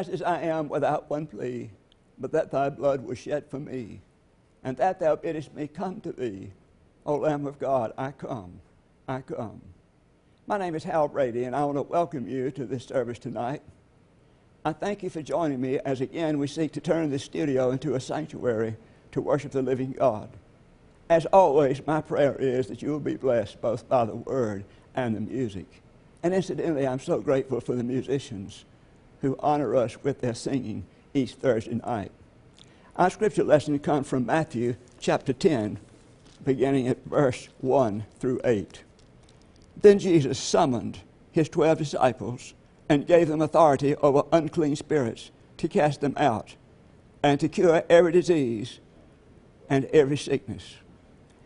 just as I am without one plea, but that thy blood was shed for me, and that thou biddest me come to thee. O Lamb of God, I come, I come. My name is Hal Brady, and I want to welcome you to this service tonight. I thank you for joining me as again we seek to turn this studio into a sanctuary to worship the living God. As always, my prayer is that you will be blessed both by the word and the music. And incidentally, I'm so grateful for the musicians who honor us with their singing each Thursday night. Our scripture lesson comes from Matthew chapter 10, beginning at verse 1 through 8. Then Jesus summoned his twelve disciples and gave them authority over unclean spirits to cast them out and to cure every disease and every sickness.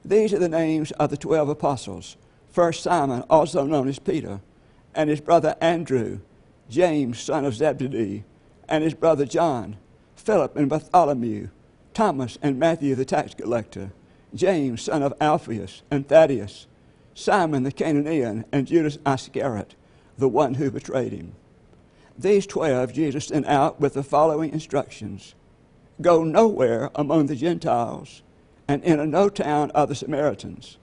These are the names of the twelve apostles. First Simon, also known as Peter, and his brother Andrew, James, son of Zebedee, and his brother John, Philip and Bartholomew, Thomas and Matthew the tax collector, James, son of Alphaeus, and Thaddeus, Simon the Canaanian, and Judas Iscariot, the one who betrayed him. These twelve Jesus sent out with the following instructions Go nowhere among the Gentiles, and enter no town of the Samaritans,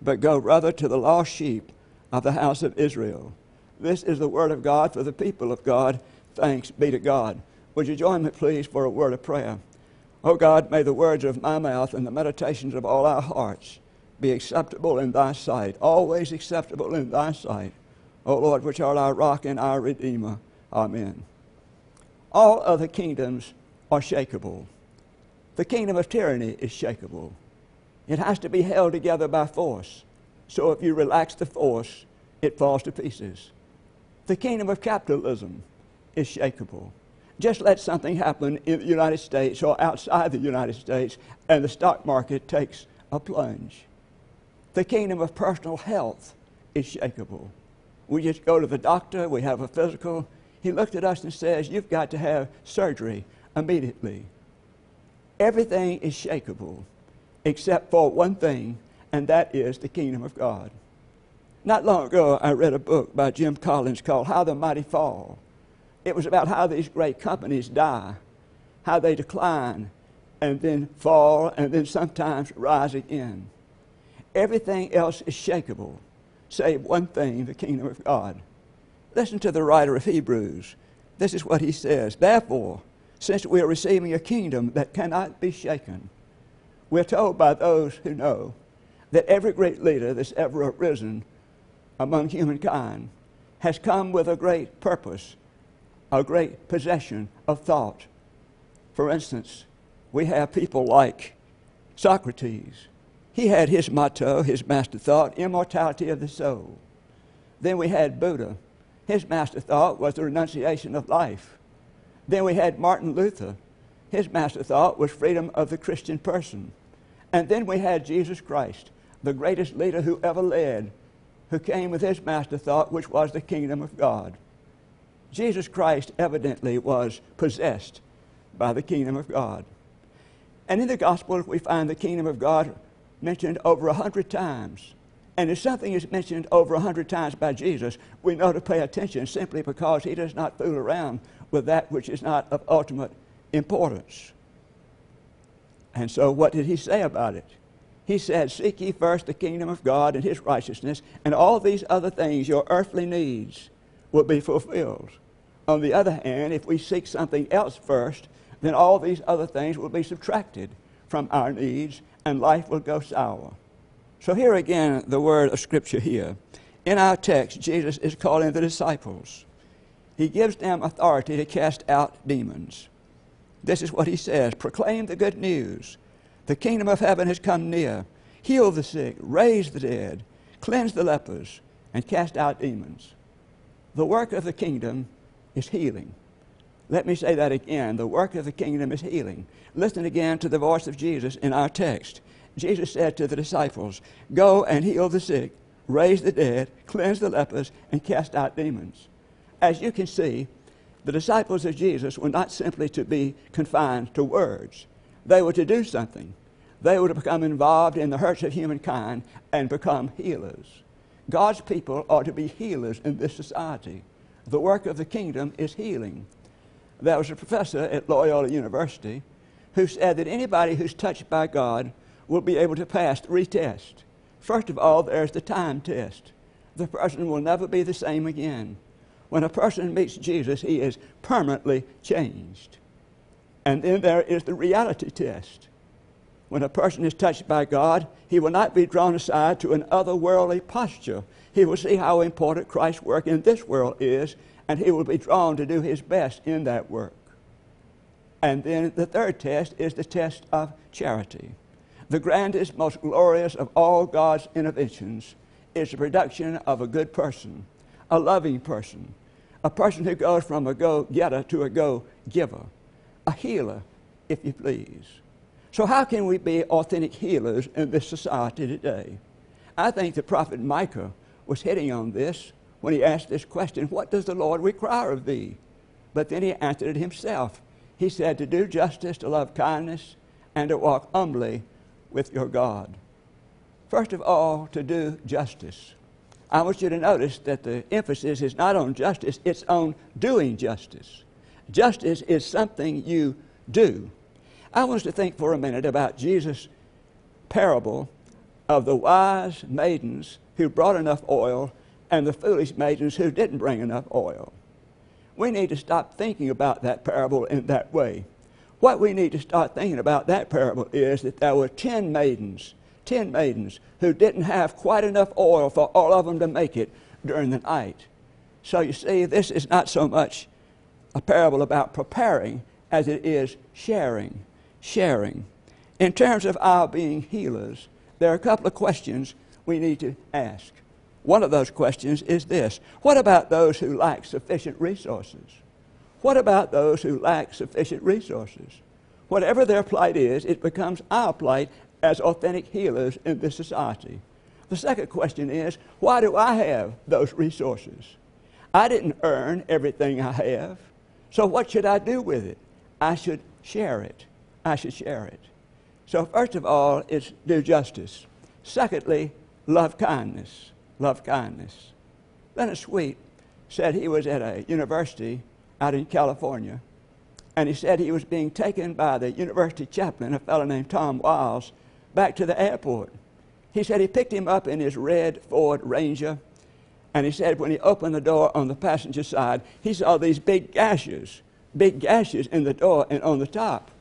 but go rather to the lost sheep of the house of Israel. This is the word of God for the people of God. Thanks be to God. Would you join me, please, for a word of prayer? O God, may the words of my mouth and the meditations of all our hearts be acceptable in thy sight, always acceptable in thy sight. O Lord, which art our rock and our redeemer. Amen. All other kingdoms are shakable. The kingdom of tyranny is shakable. It has to be held together by force. So if you relax the force, it falls to pieces. The kingdom of capitalism is shakable. Just let something happen in the United States or outside the United States, and the stock market takes a plunge. The kingdom of personal health is shakable. We just go to the doctor, we have a physical. He looked at us and says, You've got to have surgery immediately. Everything is shakable except for one thing, and that is the kingdom of God. Not long ago, I read a book by Jim Collins called How the Mighty Fall. It was about how these great companies die, how they decline, and then fall, and then sometimes rise again. Everything else is shakable, save one thing the kingdom of God. Listen to the writer of Hebrews. This is what he says Therefore, since we are receiving a kingdom that cannot be shaken, we're told by those who know that every great leader that's ever arisen among humankind has come with a great purpose, a great possession of thought. For instance, we have people like Socrates. He had his motto, his master thought, immortality of the soul. Then we had Buddha. His master thought was the renunciation of life. Then we had Martin Luther. His master thought was freedom of the Christian person. And then we had Jesus Christ, the greatest leader who ever led, who came with his master thought, which was the kingdom of God. Jesus Christ evidently was possessed by the kingdom of God. And in the Gospels, we find the kingdom of God mentioned over a hundred times. And if something is mentioned over a hundred times by Jesus, we know to pay attention simply because he does not fool around with that which is not of ultimate importance. And so, what did he say about it? He said, Seek ye first the kingdom of God and his righteousness, and all these other things, your earthly needs, will be fulfilled. On the other hand, if we seek something else first, then all these other things will be subtracted from our needs, and life will go sour. So here again, the word of Scripture here. In our text, Jesus is calling the disciples. He gives them authority to cast out demons. This is what he says Proclaim the good news. The kingdom of heaven has come near. Heal the sick, raise the dead, cleanse the lepers, and cast out demons. The work of the kingdom is healing. Let me say that again. The work of the kingdom is healing. Listen again to the voice of Jesus in our text. Jesus said to the disciples, Go and heal the sick, raise the dead, cleanse the lepers, and cast out demons. As you can see, the disciples of Jesus were not simply to be confined to words, they were to do something. They were to become involved in the hurts of humankind and become healers. God's people are to be healers in this society. The work of the kingdom is healing. There was a professor at Loyola University who said that anybody who's touched by God will be able to pass three tests. First of all, there's the time test. The person will never be the same again. When a person meets Jesus, he is permanently changed. And then there is the reality test. When a person is touched by God, he will not be drawn aside to an otherworldly posture. He will see how important Christ's work in this world is, and he will be drawn to do his best in that work. And then the third test is the test of charity. The grandest, most glorious of all God's interventions is the production of a good person, a loving person, a person who goes from a go getter to a go giver, a healer, if you please. So, how can we be authentic healers in this society today? I think the prophet Micah was hitting on this when he asked this question What does the Lord require of thee? But then he answered it himself. He said, To do justice, to love kindness, and to walk humbly with your God. First of all, to do justice. I want you to notice that the emphasis is not on justice, it's on doing justice. Justice is something you do. I want us to think for a minute about Jesus' parable of the wise maidens who brought enough oil and the foolish maidens who didn't bring enough oil. We need to stop thinking about that parable in that way. What we need to start thinking about that parable is that there were ten maidens, ten maidens who didn't have quite enough oil for all of them to make it during the night. So you see, this is not so much a parable about preparing as it is sharing. Sharing. In terms of our being healers, there are a couple of questions we need to ask. One of those questions is this What about those who lack sufficient resources? What about those who lack sufficient resources? Whatever their plight is, it becomes our plight as authentic healers in this society. The second question is why do I have those resources? I didn't earn everything I have. So what should I do with it? I should share it. I should share it. So, first of all, it's do justice. Secondly, love kindness. Love kindness. Leonard Sweet said he was at a university out in California, and he said he was being taken by the university chaplain, a fellow named Tom Wiles, back to the airport. He said he picked him up in his red Ford Ranger, and he said when he opened the door on the passenger side, he saw these big gashes, big gashes in the door and on the top.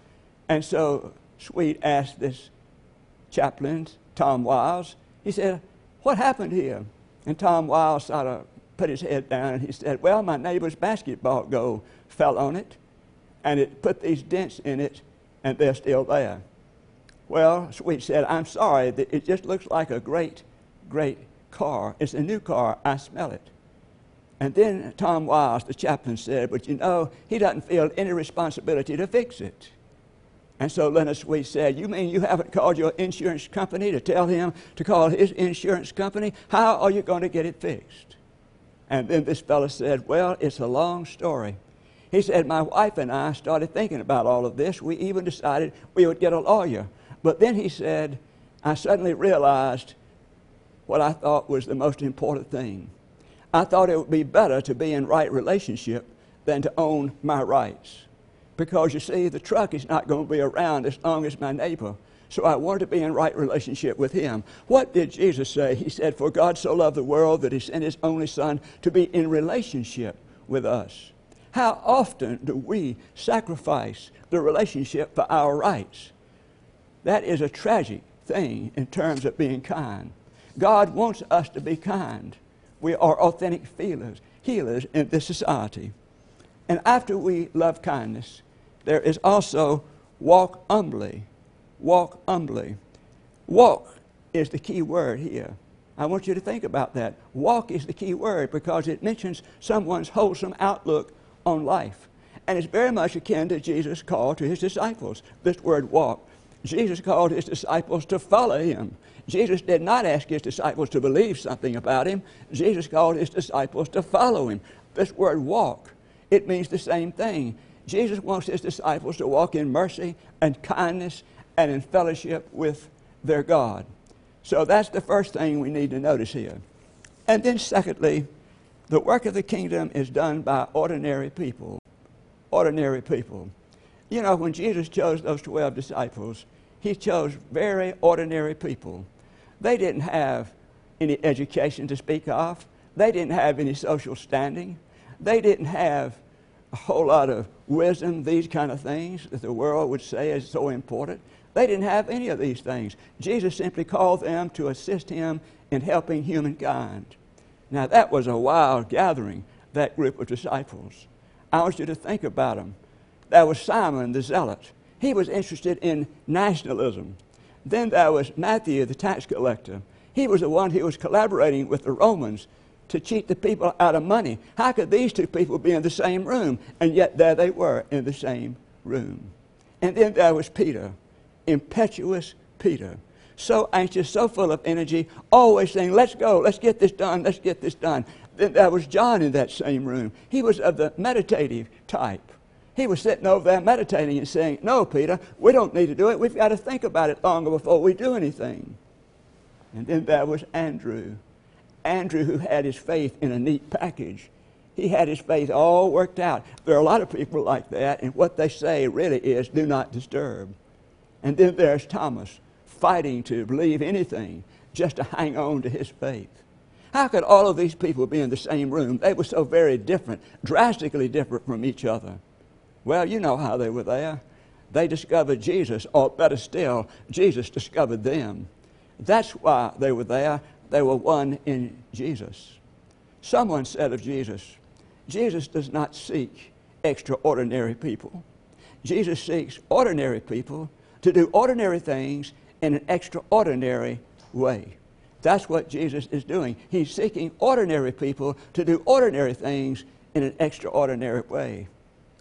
And so Sweet asked this chaplain, Tom Wiles, he said, What happened here? And Tom Wiles sort of put his head down and he said, Well, my neighbor's basketball goal fell on it, and it put these dents in it, and they're still there. Well, Sweet said, I'm sorry, it just looks like a great, great car. It's a new car. I smell it. And then Tom Wiles, the chaplain, said, But you know, he doesn't feel any responsibility to fix it. And so Leonard Sweet said, You mean you haven't called your insurance company to tell him to call his insurance company? How are you going to get it fixed? And then this fellow said, Well, it's a long story. He said, My wife and I started thinking about all of this. We even decided we would get a lawyer. But then he said, I suddenly realized what I thought was the most important thing. I thought it would be better to be in right relationship than to own my rights. Because you see, the truck is not going to be around as long as my neighbor. So I want to be in right relationship with him. What did Jesus say? He said, For God so loved the world that he sent his only Son to be in relationship with us. How often do we sacrifice the relationship for our rights? That is a tragic thing in terms of being kind. God wants us to be kind. We are authentic feelers, healers in this society. And after we love kindness, there is also walk humbly. Walk humbly. Walk is the key word here. I want you to think about that. Walk is the key word because it mentions someone's wholesome outlook on life. And it's very much akin to Jesus' call to his disciples, this word walk. Jesus called his disciples to follow him. Jesus did not ask his disciples to believe something about him. Jesus called his disciples to follow him. This word walk, it means the same thing. Jesus wants his disciples to walk in mercy and kindness and in fellowship with their God. So that's the first thing we need to notice here. And then, secondly, the work of the kingdom is done by ordinary people. Ordinary people. You know, when Jesus chose those 12 disciples, he chose very ordinary people. They didn't have any education to speak of, they didn't have any social standing, they didn't have a whole lot of wisdom, these kind of things that the world would say is so important. They didn't have any of these things. Jesus simply called them to assist him in helping humankind. Now, that was a wild gathering, that group of disciples. I want you to think about them. There was Simon the Zealot. He was interested in nationalism. Then there was Matthew the tax collector. He was the one who was collaborating with the Romans to cheat the people out of money. How could these two people be in the same room? And yet there they were in the same room. And then there was Peter impetuous Peter. So anxious, so full of energy, always saying, Let's go, let's get this done, let's get this done. Then there was John in that same room. He was of the meditative type. He was sitting over there meditating and saying, No, Peter, we don't need to do it. We've got to think about it longer before we do anything. And then there was Andrew. Andrew, who had his faith in a neat package. He had his faith all worked out. There are a lot of people like that, and what they say really is do not disturb. And then there's Thomas fighting to believe anything just to hang on to his faith. How could all of these people be in the same room? They were so very different, drastically different from each other. Well, you know how they were there. They discovered Jesus, or better still, Jesus discovered them. That's why they were there. They were one in Jesus. Someone said of Jesus, Jesus does not seek extraordinary people. Jesus seeks ordinary people to do ordinary things in an extraordinary way. That's what Jesus is doing. He's seeking ordinary people to do ordinary things in an extraordinary way.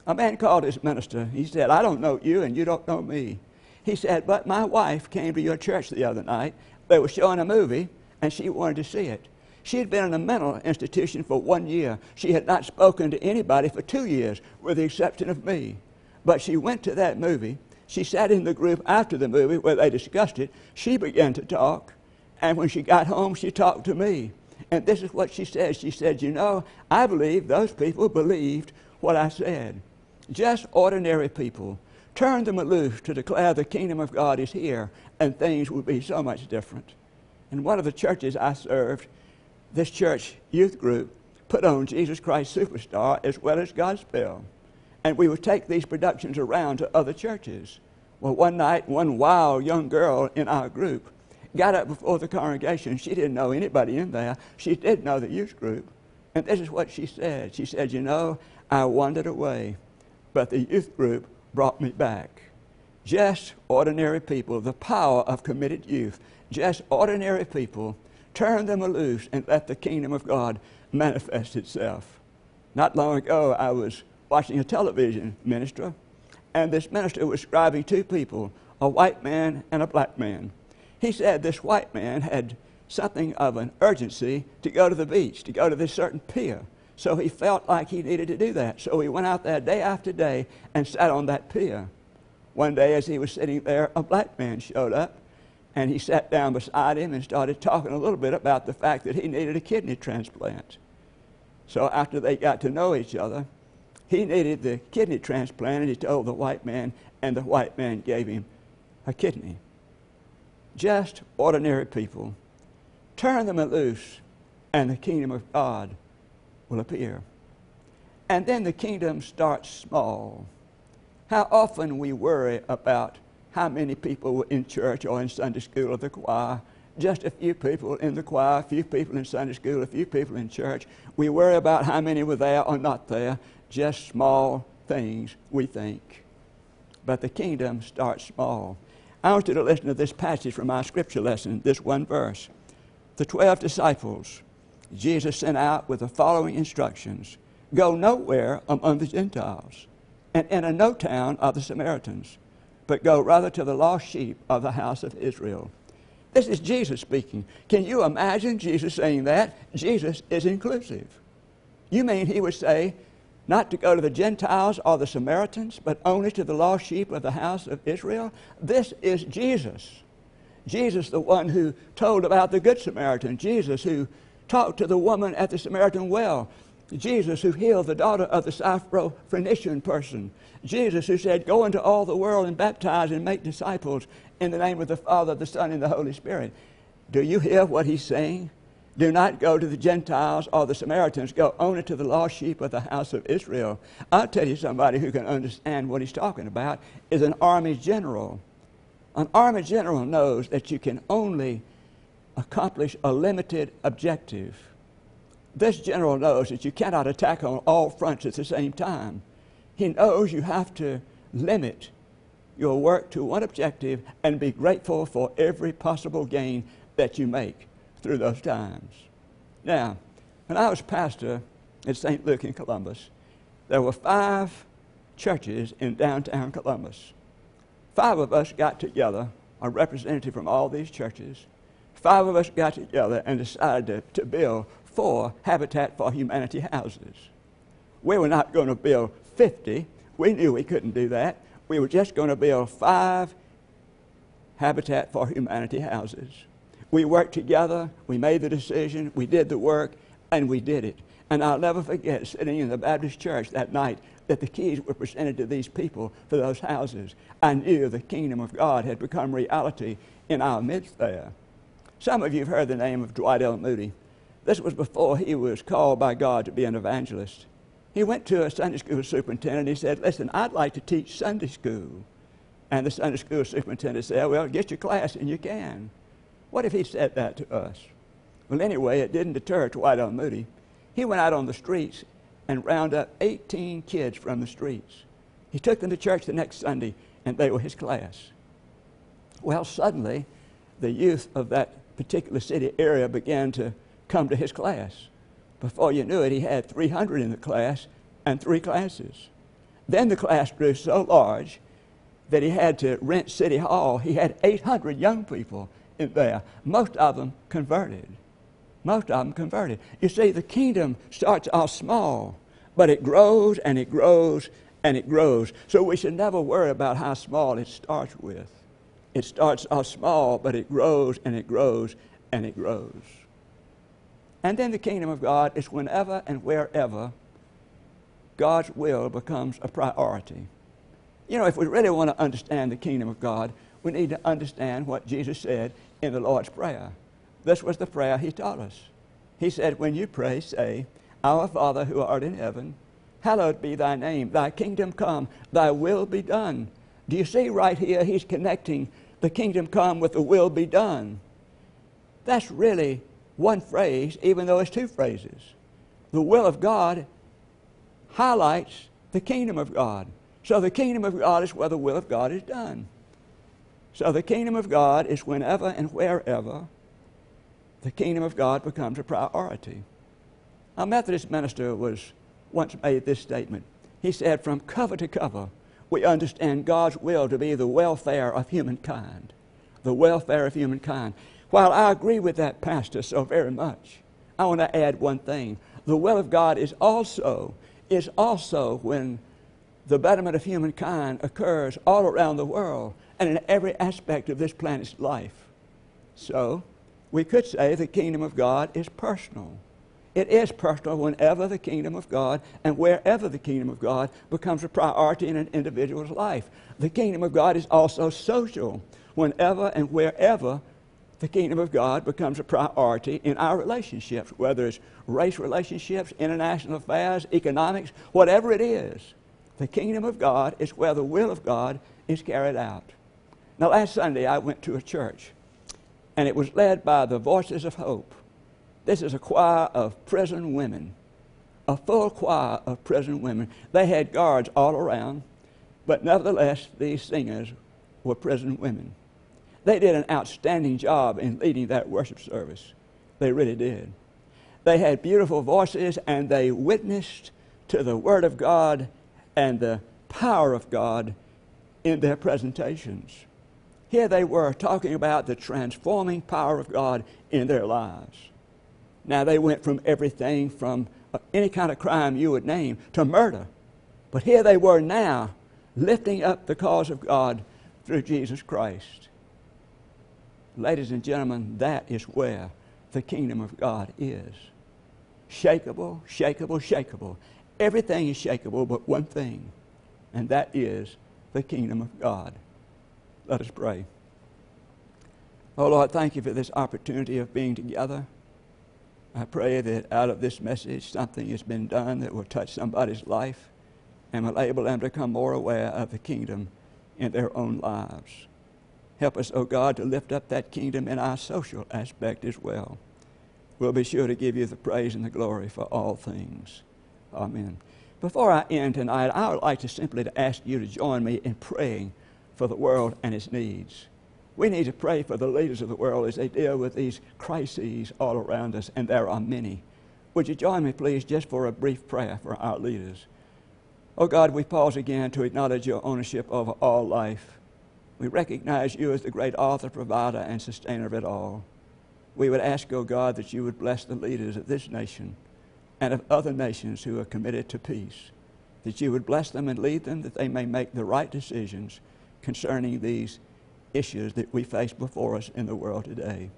A man called his minister. He said, I don't know you and you don't know me. He said, But my wife came to your church the other night. They were showing a movie and she wanted to see it. She had been in a mental institution for one year. She had not spoken to anybody for two years, with the exception of me. But she went to that movie she sat in the group after the movie where they discussed it. She began to talk. And when she got home, she talked to me. And this is what she said. She said, You know, I believe those people believed what I said. Just ordinary people. Turn them loose to declare the kingdom of God is here, and things would be so much different. In one of the churches I served, this church youth group put on Jesus Christ Superstar as well as Godspell and we would take these productions around to other churches. Well, one night, one wild young girl in our group got up before the congregation. She didn't know anybody in there. She did know the youth group. And this is what she said. She said, You know, I wandered away, but the youth group brought me back. Just ordinary people, the power of committed youth, just ordinary people, turn them loose and let the kingdom of God manifest itself. Not long ago, I was watching a television minister, and this minister was describing two people, a white man and a black man. He said this white man had something of an urgency to go to the beach, to go to this certain pier. So he felt like he needed to do that. So he went out there day after day and sat on that pier. One day, as he was sitting there, a black man showed up and he sat down beside him and started talking a little bit about the fact that he needed a kidney transplant. So after they got to know each other, he needed the kidney transplant, and he told the white man, and the white man gave him a kidney. Just ordinary people. Turn them loose, and the kingdom of God will appear. And then the kingdom starts small. How often we worry about how many people were in church or in Sunday school or the choir. Just a few people in the choir, a few people in Sunday school, a few people in church. We worry about how many were there or not there. Just small things, we think. But the kingdom starts small. I want you to listen to this passage from our scripture lesson, this one verse. The twelve disciples, Jesus sent out with the following instructions Go nowhere among the Gentiles, and enter no town of the Samaritans, but go rather to the lost sheep of the house of Israel. This is Jesus speaking. Can you imagine Jesus saying that? Jesus is inclusive. You mean he would say, not to go to the Gentiles or the Samaritans, but only to the lost sheep of the house of Israel? This is Jesus. Jesus, the one who told about the Good Samaritan. Jesus, who talked to the woman at the Samaritan well. Jesus, who healed the daughter of the Syrophoenician person. Jesus, who said, Go into all the world and baptize and make disciples in the name of the Father, the Son, and the Holy Spirit. Do you hear what he's saying? Do not go to the Gentiles or the Samaritans. Go only to the lost sheep of the house of Israel. I'll tell you somebody who can understand what he's talking about is an army general. An army general knows that you can only accomplish a limited objective. This general knows that you cannot attack on all fronts at the same time. He knows you have to limit your work to one objective and be grateful for every possible gain that you make through those times. Now, when I was pastor at St. Luke in Columbus, there were five churches in downtown Columbus. Five of us got together, a representative from all these churches. Five of us got together and decided to, to build four Habitat for Humanity houses. We were not going to build 50. We knew we couldn't do that. We were just going to build five Habitat for Humanity houses. We worked together, we made the decision, we did the work, and we did it. And I'll never forget sitting in the Baptist church that night that the keys were presented to these people for those houses. I knew the kingdom of God had become reality in our midst there. Some of you have heard the name of Dwight L. Moody. This was before he was called by God to be an evangelist. He went to a Sunday school superintendent. And he said, Listen, I'd like to teach Sunday school. And the Sunday school superintendent said, Well, get your class and you can. What if he said that to us? Well, anyway, it didn't deter Dwight L. Moody. He went out on the streets and rounded up 18 kids from the streets. He took them to church the next Sunday, and they were his class. Well, suddenly, the youth of that particular city area began to come to his class. Before you knew it, he had 300 in the class and three classes. Then the class grew so large that he had to rent City Hall. He had 800 young people in there. Most of them converted. Most of them converted. You see, the kingdom starts off small, but it grows and it grows and it grows. So we should never worry about how small it starts with. It starts off small, but it grows and it grows and it grows. And then the kingdom of God is whenever and wherever God's will becomes a priority. You know, if we really want to understand the kingdom of God, we need to understand what Jesus said in the Lord's Prayer. This was the prayer he taught us. He said, When you pray, say, Our Father who art in heaven, hallowed be thy name, thy kingdom come, thy will be done. Do you see right here, he's connecting the kingdom come with the will be done. That's really one phrase, even though it's two phrases. The will of God highlights the kingdom of God. So the kingdom of God is where the will of God is done. So the kingdom of God is whenever and wherever the kingdom of God becomes a priority. A Methodist minister was once made this statement. He said, From cover to cover, we understand God's will to be the welfare of humankind. The welfare of humankind. While I agree with that pastor so very much, I want to add one thing. The will of God is also, is also when the betterment of humankind occurs all around the world and in every aspect of this planet's life. So, we could say the kingdom of God is personal. It is personal whenever the kingdom of God and wherever the kingdom of God becomes a priority in an individual's life. The kingdom of God is also social whenever and wherever the kingdom of God becomes a priority in our relationships, whether it's race relationships, international affairs, economics, whatever it is. The kingdom of God is where the will of God is carried out. Now, last Sunday I went to a church, and it was led by the Voices of Hope. This is a choir of prison women, a full choir of prison women. They had guards all around, but nevertheless, these singers were prison women. They did an outstanding job in leading that worship service. They really did. They had beautiful voices and they witnessed to the Word of God and the power of God in their presentations. Here they were talking about the transforming power of God in their lives. Now, they went from everything from uh, any kind of crime you would name to murder. But here they were now lifting up the cause of God through Jesus Christ. Ladies and gentlemen, that is where the kingdom of God is. Shakable, shakable, shakable. Everything is shakable but one thing, and that is the kingdom of God. Let us pray. Oh Lord, thank you for this opportunity of being together. I pray that out of this message something has been done that will touch somebody's life and will enable them to become more aware of the kingdom in their own lives. Help us, O oh God, to lift up that kingdom in our social aspect as well. We'll be sure to give you the praise and the glory for all things. Amen. Before I end tonight, I would like to simply to ask you to join me in praying for the world and its needs. We need to pray for the leaders of the world as they deal with these crises all around us, and there are many. Would you join me, please, just for a brief prayer for our leaders? Oh God, we pause again to acknowledge your ownership over all life. We recognize you as the great author, provider, and sustainer of it all. We would ask, oh God, that you would bless the leaders of this nation and of other nations who are committed to peace, that you would bless them and lead them that they may make the right decisions concerning these issues that we face before us in the world today.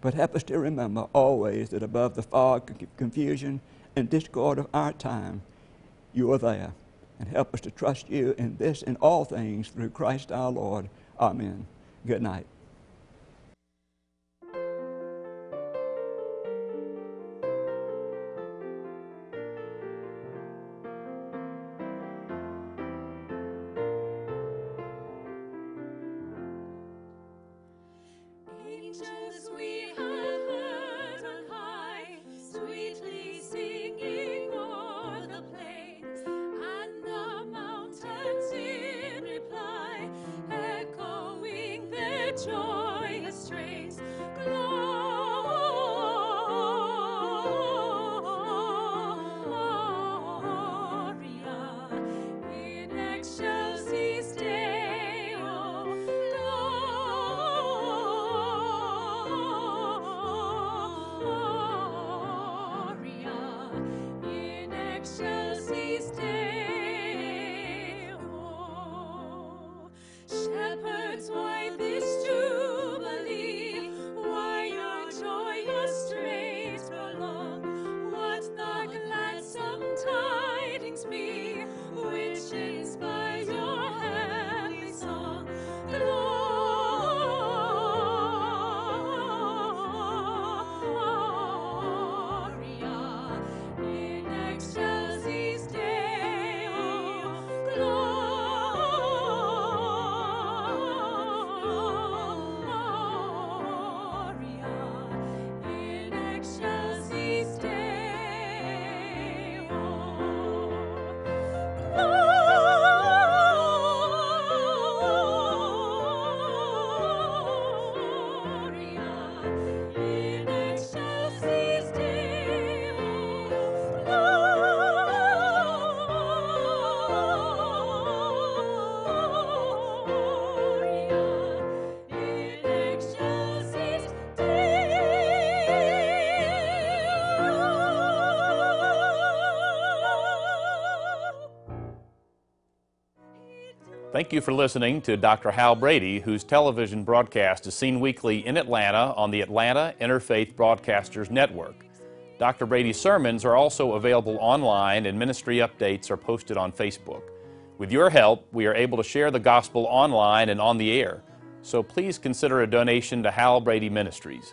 But help us to remember always that above the fog, confusion, and discord of our time, you are there and help us to trust you in this and all things through Christ our Lord. Amen. Good night. Thank you for listening to Dr. Hal Brady, whose television broadcast is seen weekly in Atlanta on the Atlanta Interfaith Broadcasters Network. Dr. Brady's sermons are also available online and ministry updates are posted on Facebook. With your help, we are able to share the gospel online and on the air, so please consider a donation to Hal Brady Ministries.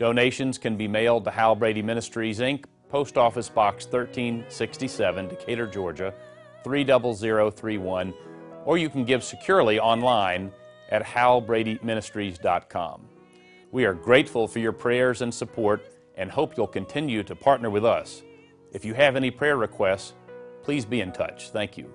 Donations can be mailed to Hal Brady Ministries, Inc., Post Office Box 1367, Decatur, Georgia 30031 or you can give securely online at halbradyministries.com. We are grateful for your prayers and support and hope you'll continue to partner with us. If you have any prayer requests, please be in touch. Thank you.